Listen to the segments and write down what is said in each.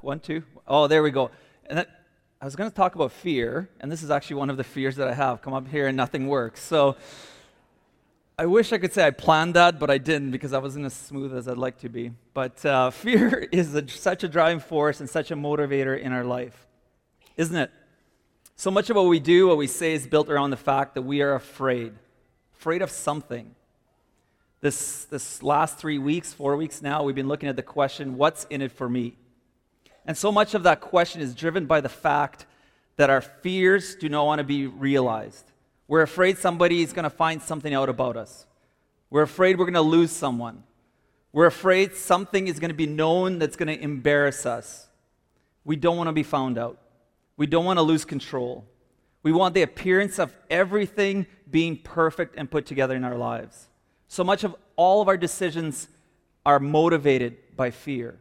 One, two. Oh, there we go. And that, I was going to talk about fear, and this is actually one of the fears that I have. Come up here and nothing works. So I wish I could say I planned that, but I didn't because I wasn't as smooth as I'd like to be. But uh, fear is a, such a driving force and such a motivator in our life, isn't it? So much of what we do, what we say, is built around the fact that we are afraid, afraid of something. This, this last three weeks, four weeks now, we've been looking at the question, what's in it for me? And so much of that question is driven by the fact that our fears do not want to be realized. We're afraid somebody is going to find something out about us. We're afraid we're going to lose someone. We're afraid something is going to be known that's going to embarrass us. We don't want to be found out. We don't want to lose control. We want the appearance of everything being perfect and put together in our lives. So much of all of our decisions are motivated by fear.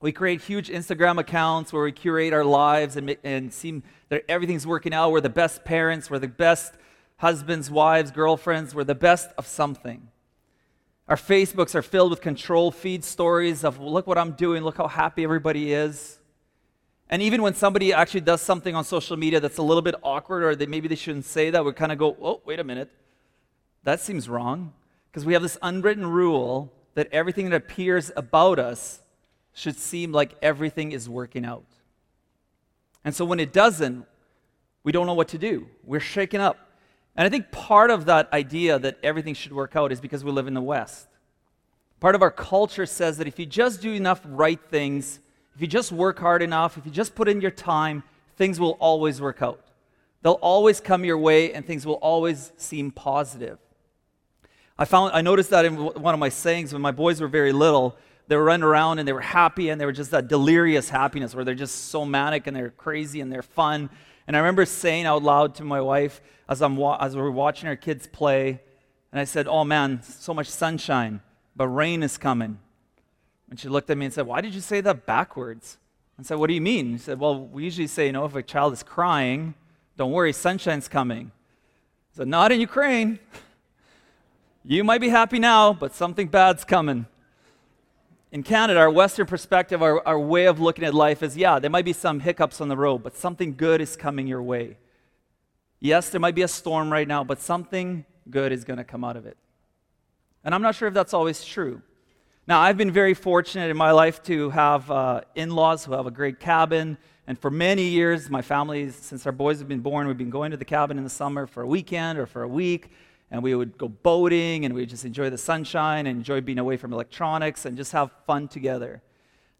We create huge Instagram accounts where we curate our lives and, and seem that everything's working out. We're the best parents, we're the best husbands, wives, girlfriends, we're the best of something. Our Facebooks are filled with control feed stories of look what I'm doing, look how happy everybody is. And even when somebody actually does something on social media that's a little bit awkward or they, maybe they shouldn't say that, we kind of go, oh, wait a minute. That seems wrong. Because we have this unwritten rule that everything that appears about us should seem like everything is working out. And so when it doesn't, we don't know what to do. We're shaken up. And I think part of that idea that everything should work out is because we live in the West. Part of our culture says that if you just do enough right things, if you just work hard enough, if you just put in your time, things will always work out. They'll always come your way and things will always seem positive. I found I noticed that in one of my sayings when my boys were very little, they were running around and they were happy and they were just that delirious happiness where they're just so manic and they're crazy and they're fun. And I remember saying out loud to my wife as, I'm wa- as we were watching our kids play, and I said, Oh man, so much sunshine, but rain is coming. And she looked at me and said, Why did you say that backwards? I said, What do you mean? She said, Well, we usually say, you know, if a child is crying, don't worry, sunshine's coming. I said, Not in Ukraine. You might be happy now, but something bad's coming. In Canada, our Western perspective, our, our way of looking at life is yeah, there might be some hiccups on the road, but something good is coming your way. Yes, there might be a storm right now, but something good is going to come out of it. And I'm not sure if that's always true. Now, I've been very fortunate in my life to have uh, in laws who have a great cabin. And for many years, my family, since our boys have been born, we've been going to the cabin in the summer for a weekend or for a week and we would go boating and we would just enjoy the sunshine and enjoy being away from electronics and just have fun together.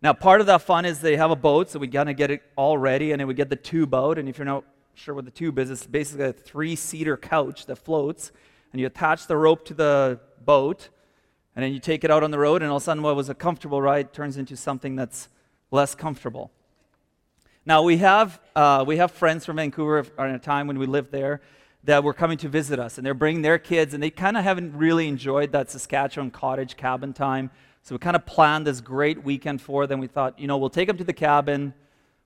Now, part of that fun is they have a boat, so we gotta get it all ready, and then we get the tube out. And if you're not sure what the tube is, it's basically a three-seater couch that floats, and you attach the rope to the boat, and then you take it out on the road, and all of a sudden, what was a comfortable ride turns into something that's less comfortable. Now, we have, uh, we have friends from Vancouver at a time when we lived there that were coming to visit us, and they're bringing their kids, and they kind of haven't really enjoyed that Saskatchewan cottage cabin time. So we kind of planned this great weekend for them. We thought, you know, we'll take them to the cabin.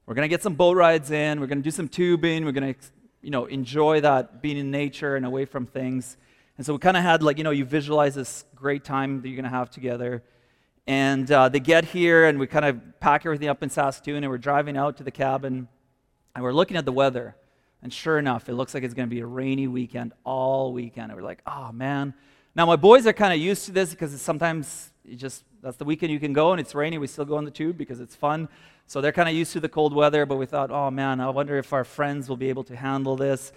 We're going to get some boat rides in. We're going to do some tubing. We're going to, you know, enjoy that being in nature and away from things. And so we kind of had, like, you know, you visualize this great time that you're going to have together. And uh, they get here, and we kind of pack everything up in Saskatoon, and we're driving out to the cabin, and we're looking at the weather. And sure enough, it looks like it's going to be a rainy weekend all weekend. And we're like, oh man. Now, my boys are kind of used to this because sometimes you just, that's the weekend you can go and it's rainy. We still go on the tube because it's fun. So they're kind of used to the cold weather, but we thought, oh man, I wonder if our friends will be able to handle this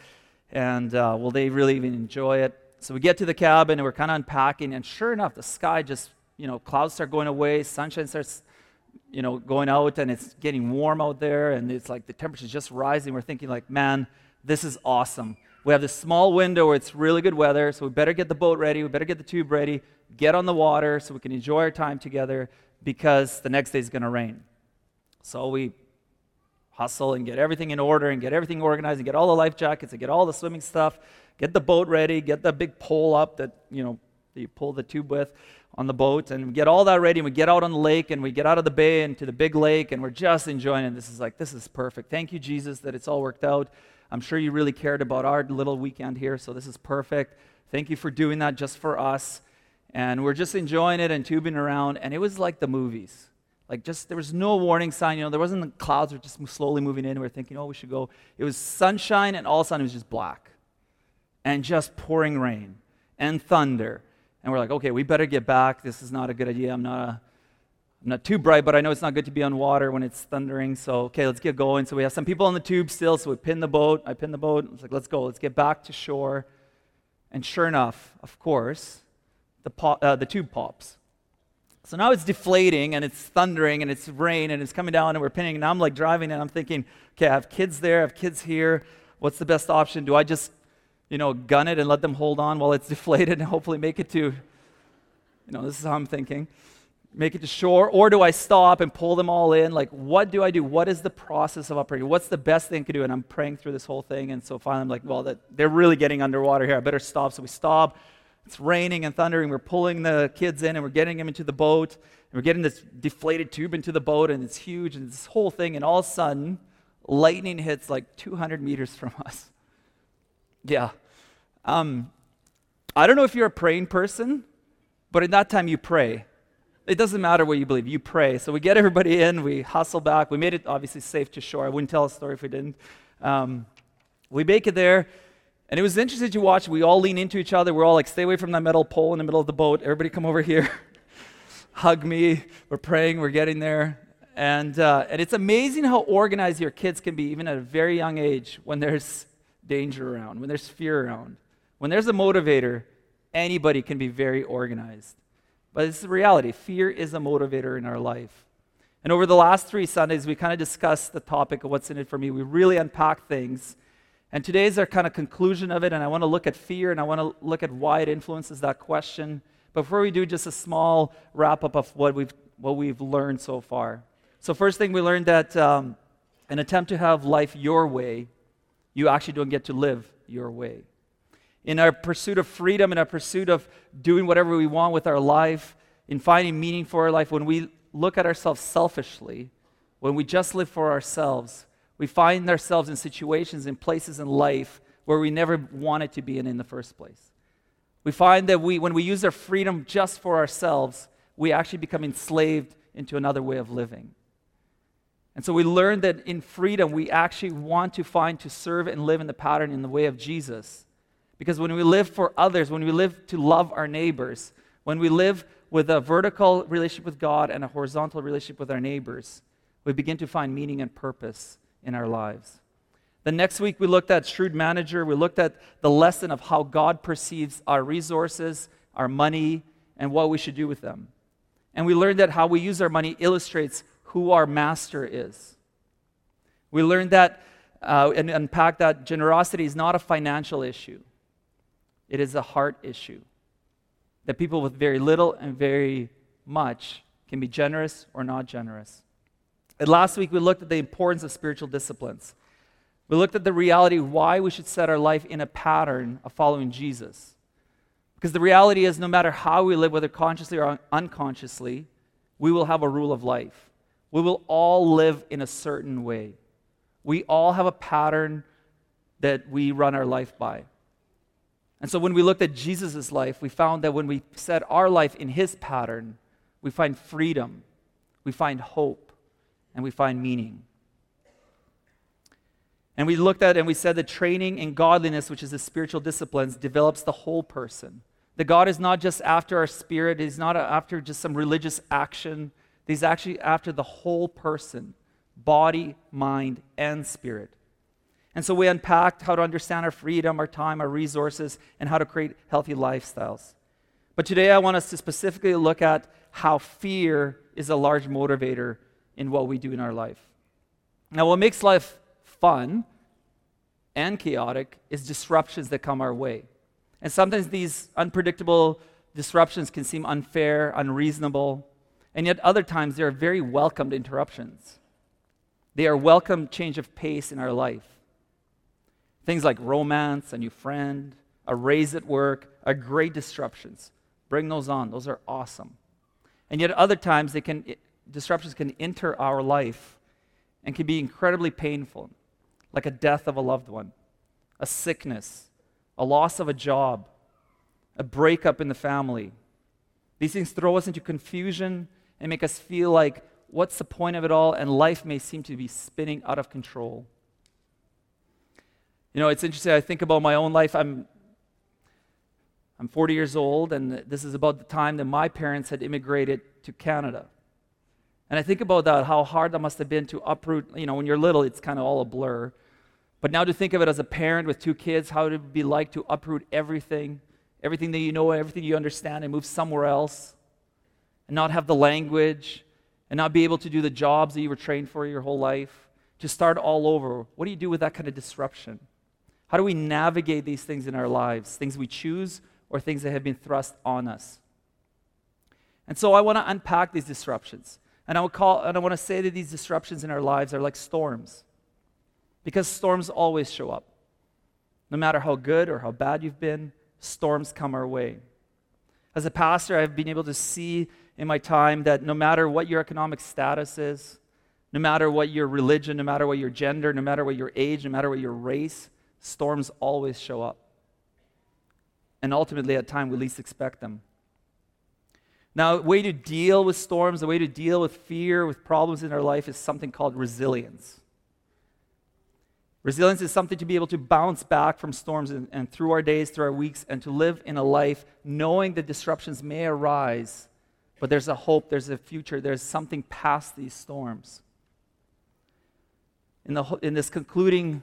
and uh, will they really even enjoy it. So we get to the cabin and we're kind of unpacking, and sure enough, the sky just, you know, clouds start going away, sunshine starts you know, going out and it's getting warm out there and it's like the temperature's just rising. We're thinking like, man, this is awesome. We have this small window where it's really good weather, so we better get the boat ready, we better get the tube ready, get on the water so we can enjoy our time together because the next day is going to rain. So we hustle and get everything in order and get everything organized and get all the life jackets and get all the swimming stuff, get the boat ready, get the big pole up that, you know, that you pull the tube with on the boat and we get all that ready and we get out on the lake and we get out of the bay into the big lake and we're just enjoying it. This is like, this is perfect. Thank you, Jesus, that it's all worked out. I'm sure you really cared about our little weekend here, so this is perfect. Thank you for doing that just for us. And we're just enjoying it and tubing around, and it was like the movies. Like just there was no warning sign. You know, there wasn't the clouds were just slowly moving in. We are thinking, oh, we should go. It was sunshine, and all of a sudden it was just black, and just pouring rain and thunder. And we're like, okay, we better get back. This is not a good idea. I'm not a I'm not too bright, but I know it's not good to be on water when it's thundering. So, okay, let's get going. So, we have some people on the tube still. So, we pin the boat. I pin the boat. It's like, let's go. Let's get back to shore. And sure enough, of course, the, pop, uh, the tube pops. So now it's deflating and it's thundering and it's rain and it's coming down and we're pinning. And I'm like driving and I'm thinking, okay, I have kids there, I have kids here. What's the best option? Do I just, you know, gun it and let them hold on while it's deflated and hopefully make it to, you know, this is how I'm thinking make it to shore, or do I stop and pull them all in? Like, what do I do? What is the process of operating? What's the best thing to do? And I'm praying through this whole thing, and so finally I'm like, well, that, they're really getting underwater here. I better stop. So we stop. It's raining and thundering. We're pulling the kids in, and we're getting them into the boat, and we're getting this deflated tube into the boat, and it's huge, and this whole thing, and all of a sudden, lightning hits like 200 meters from us. Yeah. Um, I don't know if you're a praying person, but in that time you pray it doesn't matter what you believe, you pray. So we get everybody in, we hustle back. We made it obviously safe to shore. I wouldn't tell a story if we didn't. Um, we make it there, and it was interesting to watch. We all lean into each other. We're all like, stay away from that metal pole in the middle of the boat. Everybody come over here, hug me. We're praying, we're getting there. And, uh, and it's amazing how organized your kids can be, even at a very young age, when there's danger around, when there's fear around. When there's a motivator, anybody can be very organized. But it's the reality. Fear is a motivator in our life. And over the last three Sundays, we kind of discussed the topic of what's in it for me. We really unpacked things. And today is our kind of conclusion of it. And I want to look at fear and I want to look at why it influences that question. Before we do, just a small wrap up of what we've, what we've learned so far. So, first thing we learned that um, an attempt to have life your way, you actually don't get to live your way in our pursuit of freedom, in our pursuit of doing whatever we want with our life, in finding meaning for our life, when we look at ourselves selfishly, when we just live for ourselves, we find ourselves in situations, in places in life where we never wanted to be in in the first place. We find that we, when we use our freedom just for ourselves, we actually become enslaved into another way of living. And so we learn that in freedom, we actually want to find to serve and live in the pattern in the way of Jesus. Because when we live for others, when we live to love our neighbors, when we live with a vertical relationship with God and a horizontal relationship with our neighbors, we begin to find meaning and purpose in our lives. The next week, we looked at Shrewd Manager. We looked at the lesson of how God perceives our resources, our money, and what we should do with them. And we learned that how we use our money illustrates who our master is. We learned that uh, and unpacked that generosity is not a financial issue. It is a heart issue. That people with very little and very much can be generous or not generous. And last week we looked at the importance of spiritual disciplines. We looked at the reality why we should set our life in a pattern of following Jesus. Because the reality is, no matter how we live, whether consciously or unconsciously, we will have a rule of life. We will all live in a certain way. We all have a pattern that we run our life by. And so when we looked at Jesus' life, we found that when we set our life in his pattern, we find freedom, we find hope, and we find meaning. And we looked at and we said that training in godliness, which is the spiritual disciplines, develops the whole person. That God is not just after our spirit, He's not after just some religious action. He's actually after the whole person body, mind, and spirit. And so we unpacked how to understand our freedom, our time, our resources, and how to create healthy lifestyles. But today I want us to specifically look at how fear is a large motivator in what we do in our life. Now, what makes life fun and chaotic is disruptions that come our way. And sometimes these unpredictable disruptions can seem unfair, unreasonable, and yet other times they are very welcomed interruptions. They are welcome change of pace in our life. Things like romance, a new friend, a raise at work are great disruptions. Bring those on, those are awesome. And yet, other times, they can, disruptions can enter our life and can be incredibly painful, like a death of a loved one, a sickness, a loss of a job, a breakup in the family. These things throw us into confusion and make us feel like what's the point of it all? And life may seem to be spinning out of control. You know, it's interesting. I think about my own life. I'm, I'm 40 years old, and this is about the time that my parents had immigrated to Canada. And I think about that, how hard that must have been to uproot. You know, when you're little, it's kind of all a blur. But now to think of it as a parent with two kids, how it would be like to uproot everything, everything that you know, everything you understand, and move somewhere else, and not have the language, and not be able to do the jobs that you were trained for your whole life, to start all over. What do you do with that kind of disruption? How do we navigate these things in our lives, things we choose or things that have been thrust on us? And so I want to unpack these disruptions. And I, would call, and I want to say that these disruptions in our lives are like storms. Because storms always show up. No matter how good or how bad you've been, storms come our way. As a pastor, I've been able to see in my time that no matter what your economic status is, no matter what your religion, no matter what your gender, no matter what your age, no matter what your race, storms always show up. And ultimately, at time we least expect them. Now, a way to deal with storms, a way to deal with fear, with problems in our life is something called resilience. Resilience is something to be able to bounce back from storms and, and, through our days, through our weeks, and to live in a life knowing that disruptions may arise, but there's a hope, there's a future, there's something past these storms. In, the, in this concluding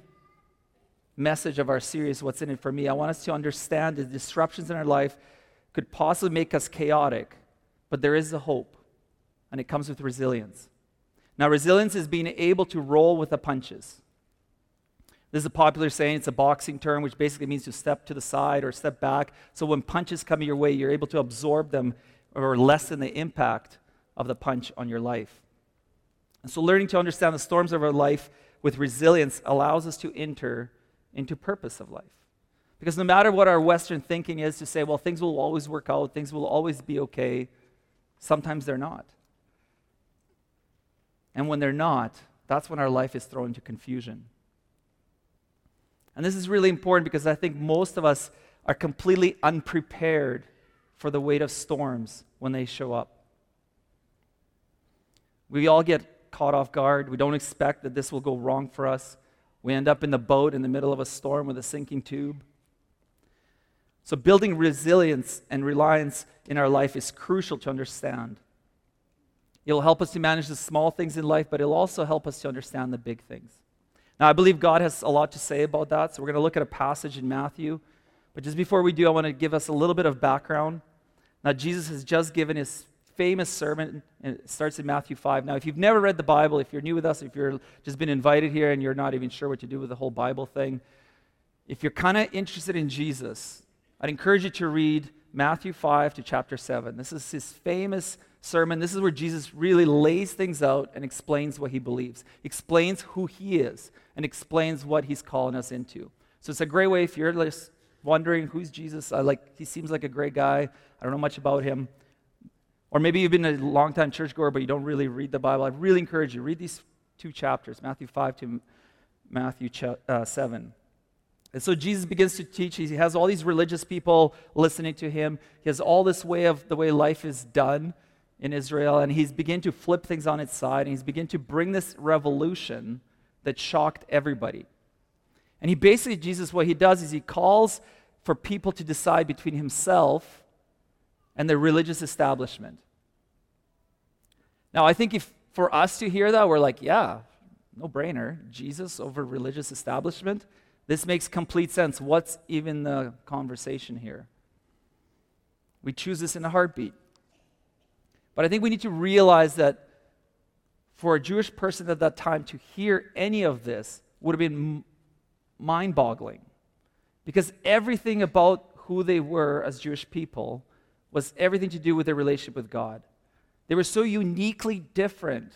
message of our series, What's in It for Me, I want us to understand that disruptions in our life could possibly make us chaotic, but there is a hope, and it comes with resilience. Now, resilience is being able to roll with the punches. This is a popular saying. It's a boxing term, which basically means to step to the side or step back. So when punches come your way, you're able to absorb them or lessen the impact of the punch on your life. And so learning to understand the storms of our life with resilience allows us to enter into purpose of life. Because no matter what our Western thinking is to say, well, things will always work out, things will always be okay, sometimes they're not. And when they're not, that's when our life is thrown into confusion. And this is really important because I think most of us are completely unprepared for the weight of storms when they show up. We all get caught off guard. We don't expect that this will go wrong for us. We end up in the boat in the middle of a storm with a sinking tube. So, building resilience and reliance in our life is crucial to understand. It'll help us to manage the small things in life, but it'll also help us to understand the big things. Now, I believe God has a lot to say about that, so we're going to look at a passage in Matthew. But just before we do, I want to give us a little bit of background. Now, Jesus has just given his famous sermon, and it starts in Matthew 5. Now, if you've never read the Bible, if you're new with us, if you've just been invited here and you're not even sure what to do with the whole Bible thing, if you're kind of interested in Jesus, I'd encourage you to read Matthew 5 to chapter 7. This is his famous sermon. This is where Jesus really lays things out and explains what he believes, explains who he is, and explains what he's calling us into. So it's a great way if you're just wondering who's Jesus. I like he seems like a great guy. I don't know much about him. Or maybe you've been a long time churchgoer, but you don't really read the Bible. I really encourage you read these two chapters, Matthew 5 to Matthew uh, 7. And so Jesus begins to teach. He has all these religious people listening to him. He has all this way of the way life is done in Israel, and he's beginning to flip things on its side, and he's beginning to bring this revolution that shocked everybody. And he basically, Jesus, what he does is he calls for people to decide between himself and the religious establishment. Now, I think if for us to hear that, we're like, yeah, no brainer. Jesus over religious establishment. This makes complete sense. What's even the conversation here? We choose this in a heartbeat. But I think we need to realize that for a Jewish person at that time to hear any of this would have been mind boggling. Because everything about who they were as Jewish people was everything to do with their relationship with God. They were so uniquely different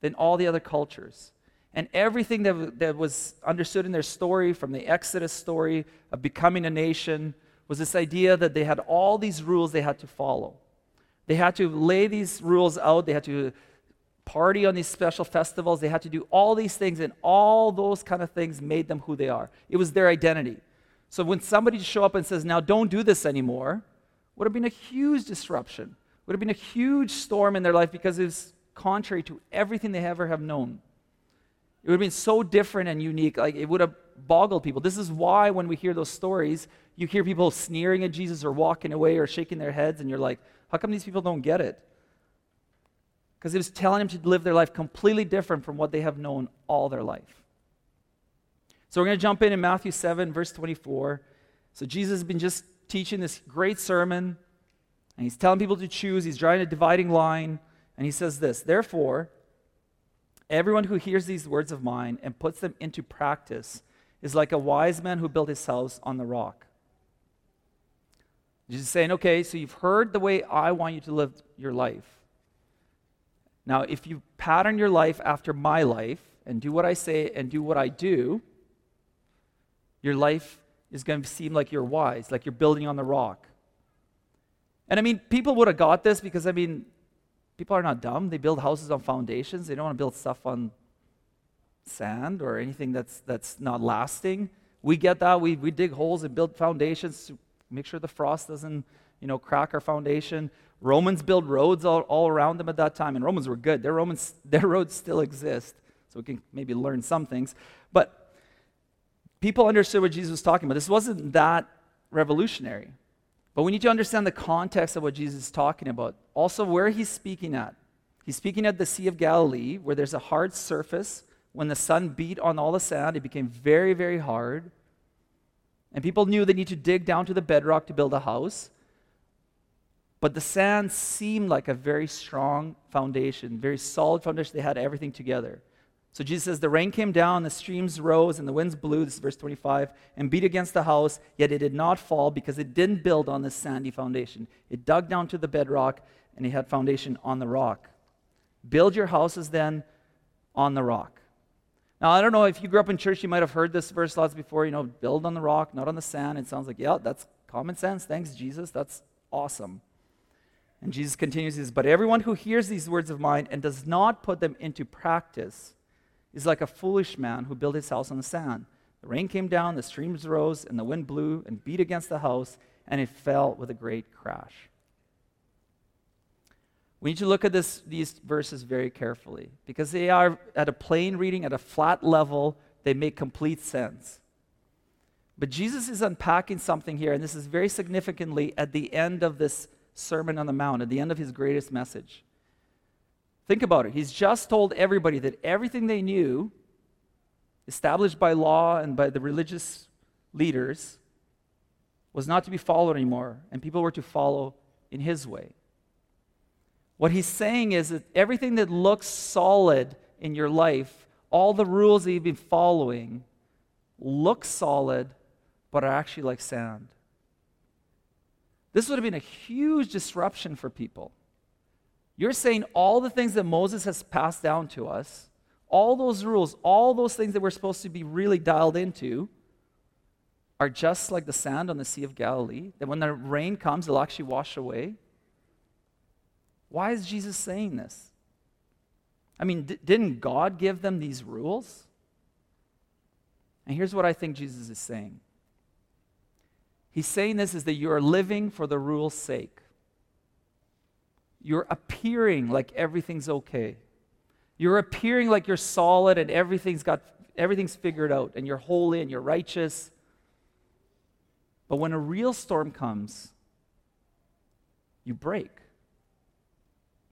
than all the other cultures. And everything that, that was understood in their story, from the Exodus story of becoming a nation, was this idea that they had all these rules they had to follow. They had to lay these rules out, they had to party on these special festivals, they had to do all these things, and all those kind of things made them who they are. It was their identity. So when somebody show up and says, now don't do this anymore, would have been a huge disruption, would have been a huge storm in their life because it was contrary to everything they ever have known. It would have been so different and unique. Like it would have boggled people. This is why when we hear those stories, you hear people sneering at Jesus or walking away or shaking their heads, and you're like, how come these people don't get it? Because it was telling them to live their life completely different from what they have known all their life. So we're going to jump in in Matthew 7, verse 24. So Jesus has been just teaching this great sermon, and he's telling people to choose. He's drawing a dividing line, and he says this Therefore, everyone who hears these words of mine and puts them into practice is like a wise man who built his house on the rock. Jesus is saying, okay, so you've heard the way I want you to live your life. Now, if you pattern your life after my life and do what I say and do what I do, your life is going to seem like you're wise, like you're building on the rock. And I mean, people would have got this because, I mean, people are not dumb. They build houses on foundations, they don't want to build stuff on sand or anything that's, that's not lasting. We get that. We, we dig holes and build foundations make sure the frost doesn't you know, crack our foundation. Romans built roads all, all around them at that time, and Romans were good. Their, Romans, their roads still exist, so we can maybe learn some things. But people understood what Jesus was talking about. This wasn't that revolutionary. But we need to understand the context of what Jesus is talking about. Also, where he's speaking at. He's speaking at the Sea of Galilee, where there's a hard surface when the sun beat on all the sand, it became very, very hard. And people knew they need to dig down to the bedrock to build a house. But the sand seemed like a very strong foundation, very solid foundation. They had everything together. So Jesus says, The rain came down, the streams rose, and the winds blew, this is verse 25, and beat against the house, yet it did not fall because it didn't build on this sandy foundation. It dug down to the bedrock, and it had foundation on the rock. Build your houses then on the rock. Now, I don't know if you grew up in church, you might have heard this verse lots before, you know, build on the rock, not on the sand. It sounds like, yeah, that's common sense. Thanks, Jesus. That's awesome. And Jesus continues, says, But everyone who hears these words of mine and does not put them into practice is like a foolish man who built his house on the sand. The rain came down, the streams rose, and the wind blew and beat against the house, and it fell with a great crash. We need to look at this, these verses very carefully because they are, at a plain reading, at a flat level, they make complete sense. But Jesus is unpacking something here, and this is very significantly at the end of this Sermon on the Mount, at the end of his greatest message. Think about it. He's just told everybody that everything they knew, established by law and by the religious leaders, was not to be followed anymore, and people were to follow in his way. What he's saying is that everything that looks solid in your life, all the rules that you've been following, look solid, but are actually like sand. This would have been a huge disruption for people. You're saying all the things that Moses has passed down to us, all those rules, all those things that we're supposed to be really dialed into, are just like the sand on the Sea of Galilee, that when the rain comes, it'll actually wash away. Why is Jesus saying this? I mean, d- didn't God give them these rules? And here's what I think Jesus is saying He's saying this is that you are living for the rule's sake. You're appearing like everything's okay. You're appearing like you're solid and everything's got everything's figured out and you're holy and you're righteous. But when a real storm comes, you break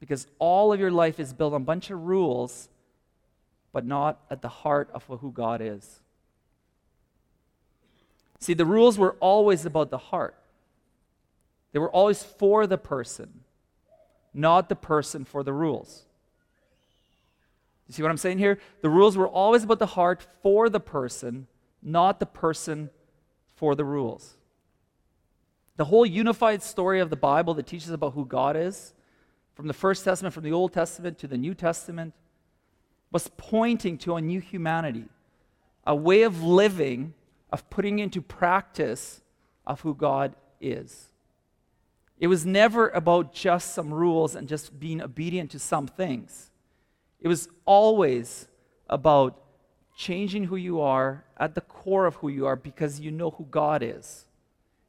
because all of your life is built on a bunch of rules, but not at the heart of who God is. See, the rules were always about the heart, they were always for the person, not the person for the rules. You see what I'm saying here? The rules were always about the heart for the person, not the person for the rules. The whole unified story of the Bible that teaches about who God is from the First Testament, from the Old Testament to the New Testament, was pointing to a new humanity, a way of living, of putting into practice of who God is. It was never about just some rules and just being obedient to some things. It was always about changing who you are at the core of who you are because you know who God is.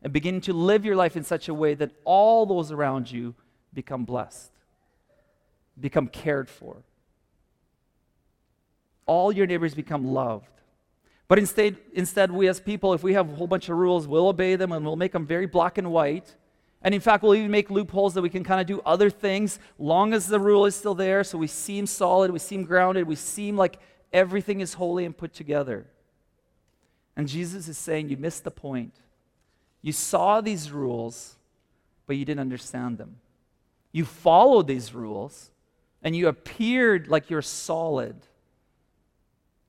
And beginning to live your life in such a way that all those around you become blessed. Become cared for. All your neighbors become loved. But instead, instead, we as people, if we have a whole bunch of rules, we'll obey them and we'll make them very black and white. And in fact, we'll even make loopholes that we can kind of do other things long as the rule is still there. So we seem solid, we seem grounded, we seem like everything is holy and put together. And Jesus is saying, You missed the point. You saw these rules, but you didn't understand them. You followed these rules, and you appeared like you're solid.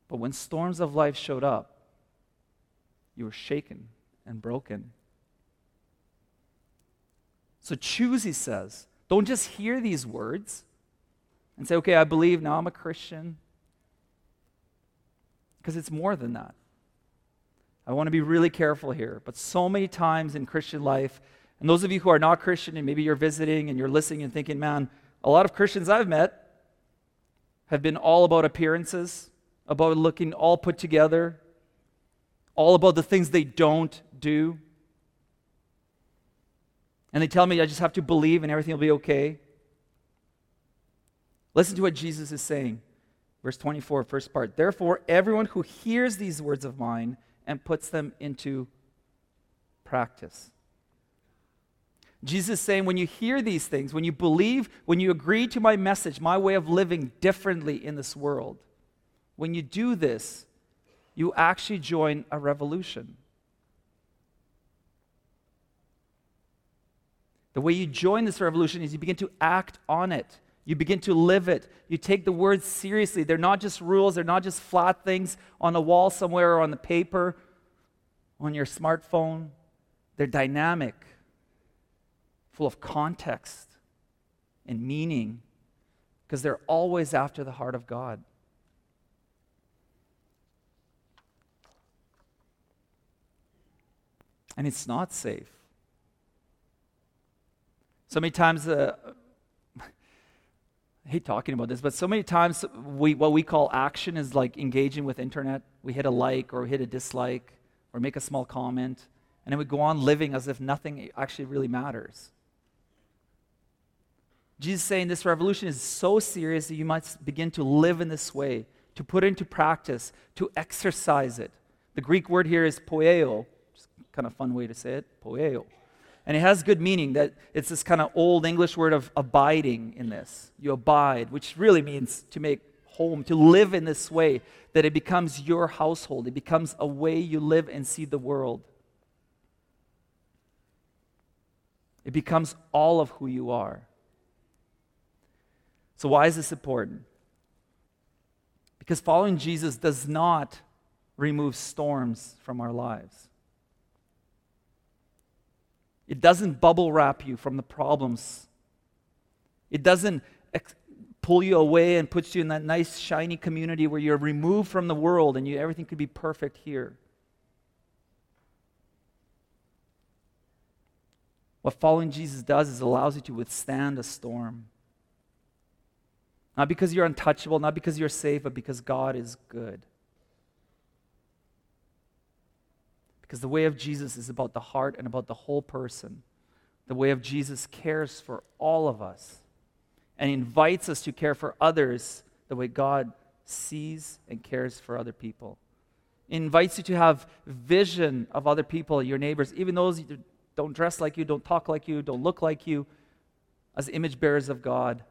But when storms of life showed up, you were shaken and broken. So choose, he says. Don't just hear these words and say, okay, I believe, now I'm a Christian. Because it's more than that. I want to be really careful here. But so many times in Christian life, and those of you who are not Christian and maybe you're visiting and you're listening and thinking, man, a lot of Christians I've met have been all about appearances, about looking all put together, all about the things they don't do. And they tell me I just have to believe and everything will be okay. Listen to what Jesus is saying. Verse 24, first part. Therefore, everyone who hears these words of mine and puts them into practice. Jesus is saying, when you hear these things, when you believe, when you agree to my message, my way of living differently in this world, when you do this, you actually join a revolution. The way you join this revolution is you begin to act on it. You begin to live it. You take the words seriously. They're not just rules, they're not just flat things on a wall somewhere or on the paper, on your smartphone. They're dynamic, full of context and meaning, because they're always after the heart of God. And it's not safe. So many times, uh, I hate talking about this, but so many times we, what we call action is like engaging with internet. We hit a like or hit a dislike or make a small comment, and then we go on living as if nothing actually really matters. Jesus saying this revolution is so serious that you must begin to live in this way, to put into practice, to exercise it. The Greek word here is poieo, kind of fun way to say it, poieo. And it has good meaning that it's this kind of old English word of abiding in this. You abide, which really means to make home, to live in this way, that it becomes your household. It becomes a way you live and see the world. It becomes all of who you are. So, why is this important? Because following Jesus does not remove storms from our lives. It doesn't bubble wrap you from the problems. It doesn't ex- pull you away and puts you in that nice, shiny community where you're removed from the world and you, everything could be perfect here. What following Jesus does is allows you to withstand a storm. Not because you're untouchable, not because you're safe, but because God is good. Because the way of Jesus is about the heart and about the whole person. The way of Jesus cares for all of us and invites us to care for others the way God sees and cares for other people. It invites you to have vision of other people, your neighbors, even those who don't dress like you, don't talk like you, don't look like you, as image bearers of God,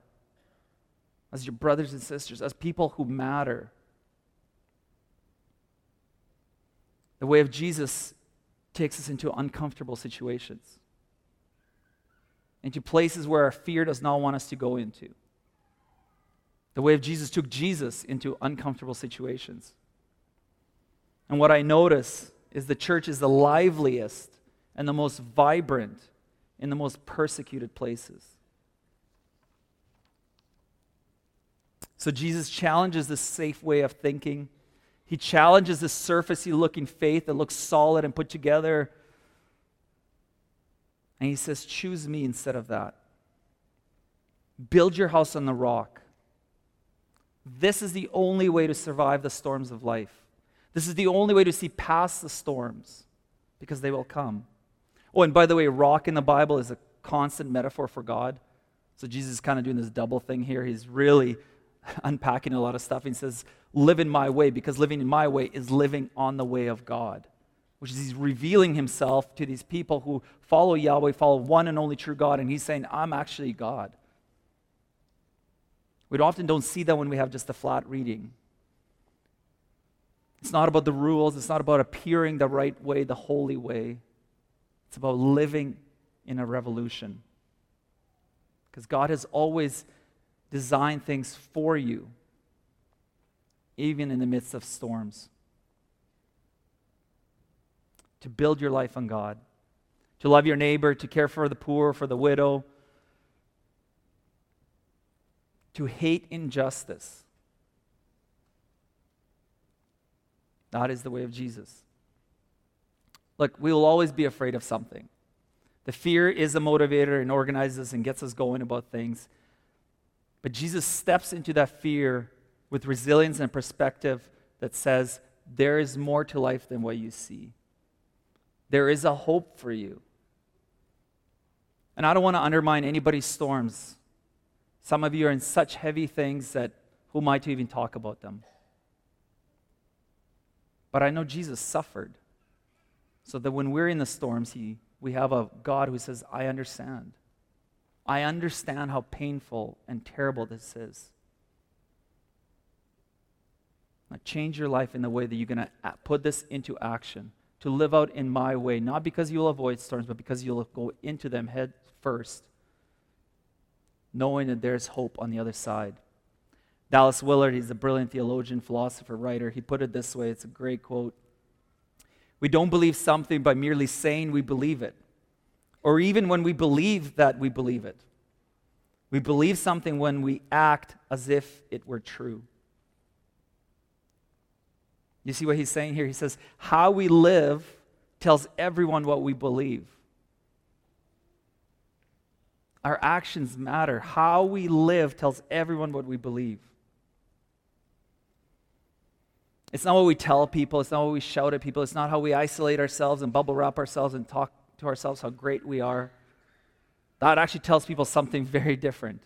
as your brothers and sisters, as people who matter. The way of Jesus takes us into uncomfortable situations, into places where our fear does not want us to go into. The way of Jesus took Jesus into uncomfortable situations. And what I notice is the church is the liveliest and the most vibrant in the most persecuted places. So Jesus challenges this safe way of thinking he challenges this surfacey looking faith that looks solid and put together. And he says, Choose me instead of that. Build your house on the rock. This is the only way to survive the storms of life. This is the only way to see past the storms because they will come. Oh, and by the way, rock in the Bible is a constant metaphor for God. So Jesus is kind of doing this double thing here. He's really unpacking a lot of stuff. He says, Live in my way, because living in my way is living on the way of God, which is he's revealing himself to these people who follow Yahweh, follow one and only true God. And he's saying, I'm actually God. We often don't see that when we have just a flat reading. It's not about the rules, it's not about appearing the right way, the holy way. It's about living in a revolution. Because God has always designed things for you, even in the midst of storms. To build your life on God, to love your neighbor, to care for the poor, for the widow, to hate injustice. That is the way of Jesus. Look, we will always be afraid of something. The fear is a motivator and organizes and gets us going about things. But Jesus steps into that fear with resilience and perspective that says, there is more to life than what you see. There is a hope for you. And I don't want to undermine anybody's storms. Some of you are in such heavy things that who am I to even talk about them? But I know Jesus suffered. So that when we're in the storms, he we have a God who says, I understand. I understand how painful and terrible this is. Now, change your life in the way that you're going to put this into action, to live out in my way, not because you'll avoid storms, but because you'll go into them head first, knowing that there's hope on the other side. Dallas Willard, he's a brilliant theologian, philosopher, writer. He put it this way it's a great quote. We don't believe something by merely saying we believe it, or even when we believe that we believe it. We believe something when we act as if it were true. You see what he's saying here? He says, How we live tells everyone what we believe. Our actions matter. How we live tells everyone what we believe. It's not what we tell people, it's not what we shout at people, it's not how we isolate ourselves and bubble wrap ourselves and talk to ourselves how great we are. That actually tells people something very different.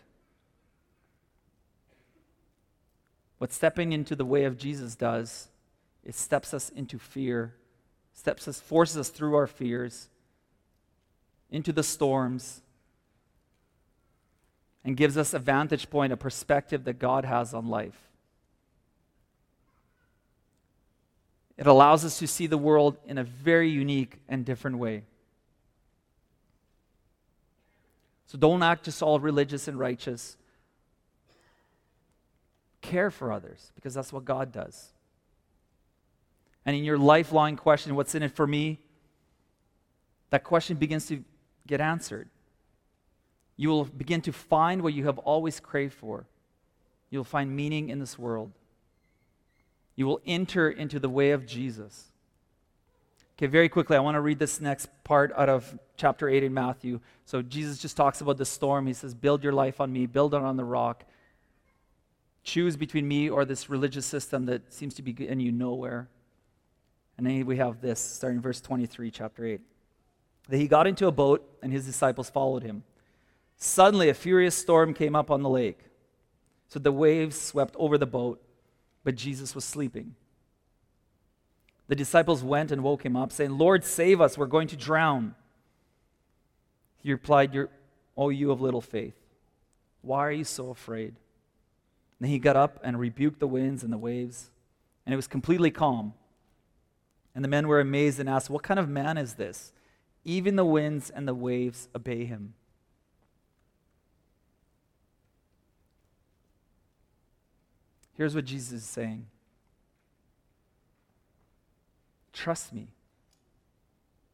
What stepping into the way of Jesus does, it steps us into fear, steps us, forces us through our fears, into the storms, and gives us a vantage point, a perspective that God has on life. It allows us to see the world in a very unique and different way. So don't act just all religious and righteous. Care for others because that's what God does. And in your lifelong question, what's in it for me? That question begins to get answered. You will begin to find what you have always craved for. You'll find meaning in this world you will enter into the way of Jesus. Okay, very quickly, I want to read this next part out of chapter 8 in Matthew. So Jesus just talks about the storm. He says, Build your life on me, build it on the rock. Choose between me or this religious system that seems to be getting you nowhere. And then we have this, starting verse 23, chapter 8. That he got into a boat and his disciples followed him. Suddenly, a furious storm came up on the lake. So the waves swept over the boat but Jesus was sleeping. The disciples went and woke him up, saying, Lord, save us, we're going to drown. He replied, O oh, you of little faith, why are you so afraid? And he got up and rebuked the winds and the waves, and it was completely calm. And the men were amazed and asked, What kind of man is this? Even the winds and the waves obey him. Here's what Jesus is saying Trust me,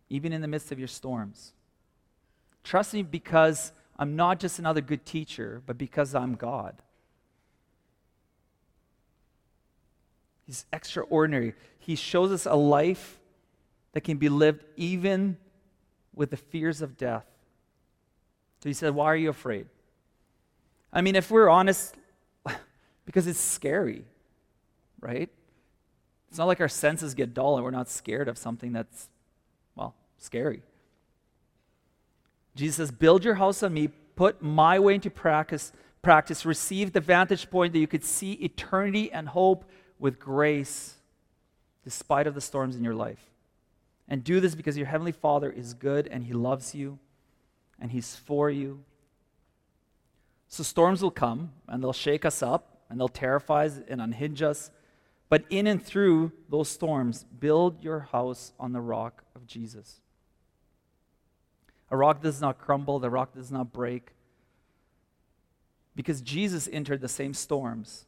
even in the midst of your storms. Trust me because I'm not just another good teacher, but because I'm God. He's extraordinary. He shows us a life that can be lived even with the fears of death. So he said, Why are you afraid? I mean, if we're honest, because it's scary, right? It's not like our senses get dull and we're not scared of something that's, well, scary. Jesus says, Build your house on me, put my way into practice, practice, receive the vantage point that you could see eternity and hope with grace despite of the storms in your life. And do this because your heavenly Father is good and he loves you and he's for you. So storms will come and they'll shake us up and they'll terrify us and unhinge us. But in and through those storms, build your house on the rock of Jesus. A rock does not crumble, the rock does not break. Because Jesus entered the same storms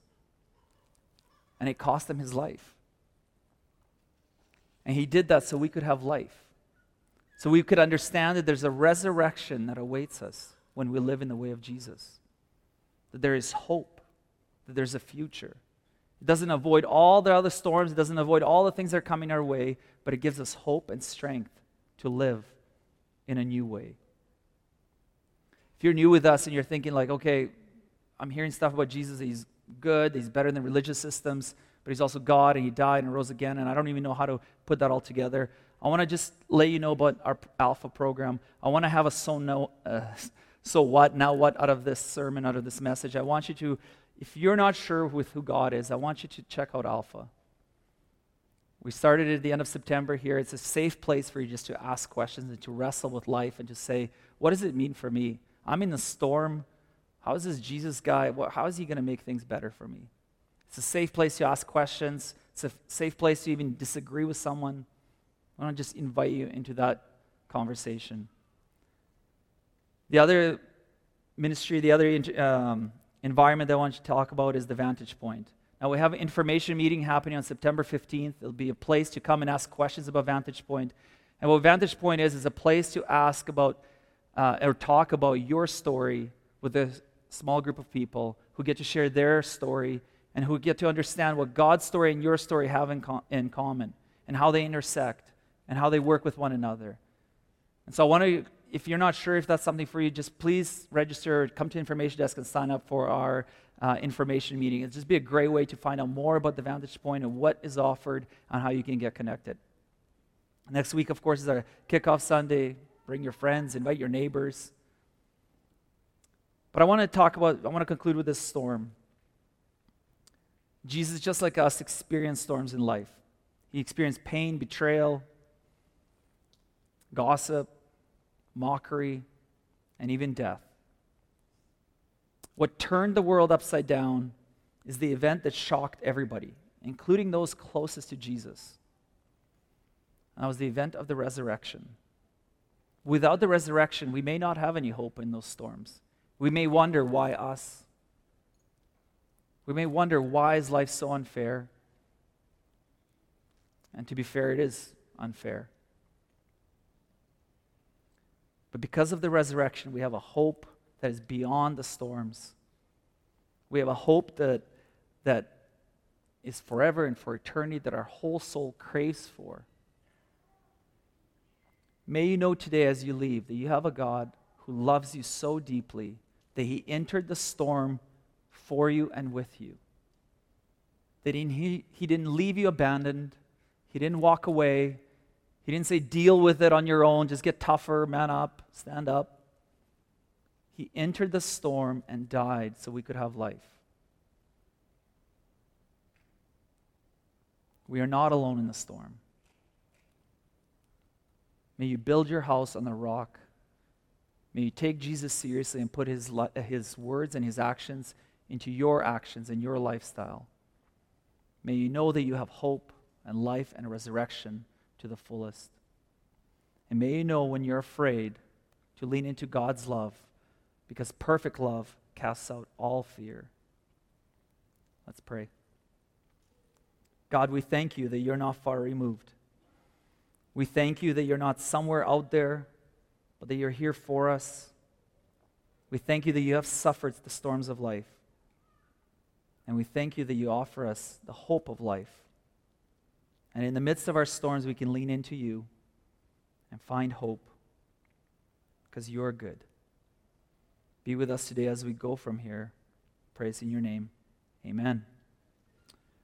and it cost him his life. And he did that so we could have life. So we could understand that there's a resurrection that awaits us when we live in the way of Jesus. That there is hope, that there's a future. It doesn't avoid all the other storms, it doesn't avoid all the things that are coming our way, but it gives us hope and strength to live in a new way. If you're new with us and you're thinking, like, okay, I'm hearing stuff about Jesus, he's good, he's better than religious systems, but he's also God and he died and rose again, and I don't even know how to put that all together. I want to just let you know about our Alpha program. I want to have a so, no, uh, so what, now what out of this sermon, out of this message. I want you to, if you're not sure with who God is, I want you to check out Alpha. We started at the end of September here. It's a safe place for you just to ask questions and to wrestle with life and to say, what does it mean for me? I'm in the storm. How is this Jesus guy? How is he going to make things better for me? It's a safe place to ask questions. It's a safe place to even disagree with someone. I want to just invite you into that conversation. The other ministry, the other um, environment that I want to talk about is the Vantage Point. Now, we have an information meeting happening on September 15th. It'll be a place to come and ask questions about Vantage Point. And what Vantage Point is, is a place to ask about uh, or talk about your story with a small group of people who get to share their story and who get to understand what God's story and your story have in, com- in common and how they intersect and how they work with one another. And so I want to, if you're not sure if that's something for you, just please register, come to information desk and sign up for our uh, information meeting. It'll just be a great way to find out more about the Vantage Point and what is offered and how you can get connected. Next week, of course, is our kickoff Sunday. Bring your friends, invite your neighbors. But I want to talk about, I want to conclude with this storm. Jesus, just like us, experienced storms in life. He experienced pain, betrayal, gossip, mockery, and even death. What turned the world upside down is the event that shocked everybody, including those closest to Jesus. that was the event of the resurrection. Without the resurrection, we may not have any hope in those storms. We may wonder why us? We may wonder why is life so unfair? And to be fair, it is unfair. But because of the resurrection, we have a hope that is beyond the storms. We have a hope that, that is forever and for eternity that our whole soul craves for. May you know today as you leave that you have a God who loves you so deeply that he entered the storm for you and with you. That he, he didn't leave you abandoned, he didn't walk away, he didn't say, deal with it on your own, just get tougher, man up, stand up. He entered the storm and died so we could have life. We are not alone in the storm. May you build your house on the rock. May you take Jesus seriously and put his, his words and his actions into your actions and your lifestyle. May you know that you have hope and life and resurrection to the fullest. And may you know when you're afraid to lean into God's love because perfect love casts out all fear. Let's pray. God, we thank you that you're not far removed. We thank you that you're not somewhere out there, but that you're here for us. We thank you that you have suffered the storms of life. And we thank you that you offer us the hope of life. And in the midst of our storms, we can lean into you and find hope because you are good. Be with us today as we go from here. Praise in your name. Amen.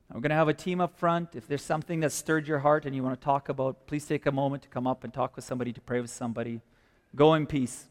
Now we're going to have a team up front. If there's something that stirred your heart and you want to talk about, please take a moment to come up and talk with somebody, to pray with somebody. Go in peace.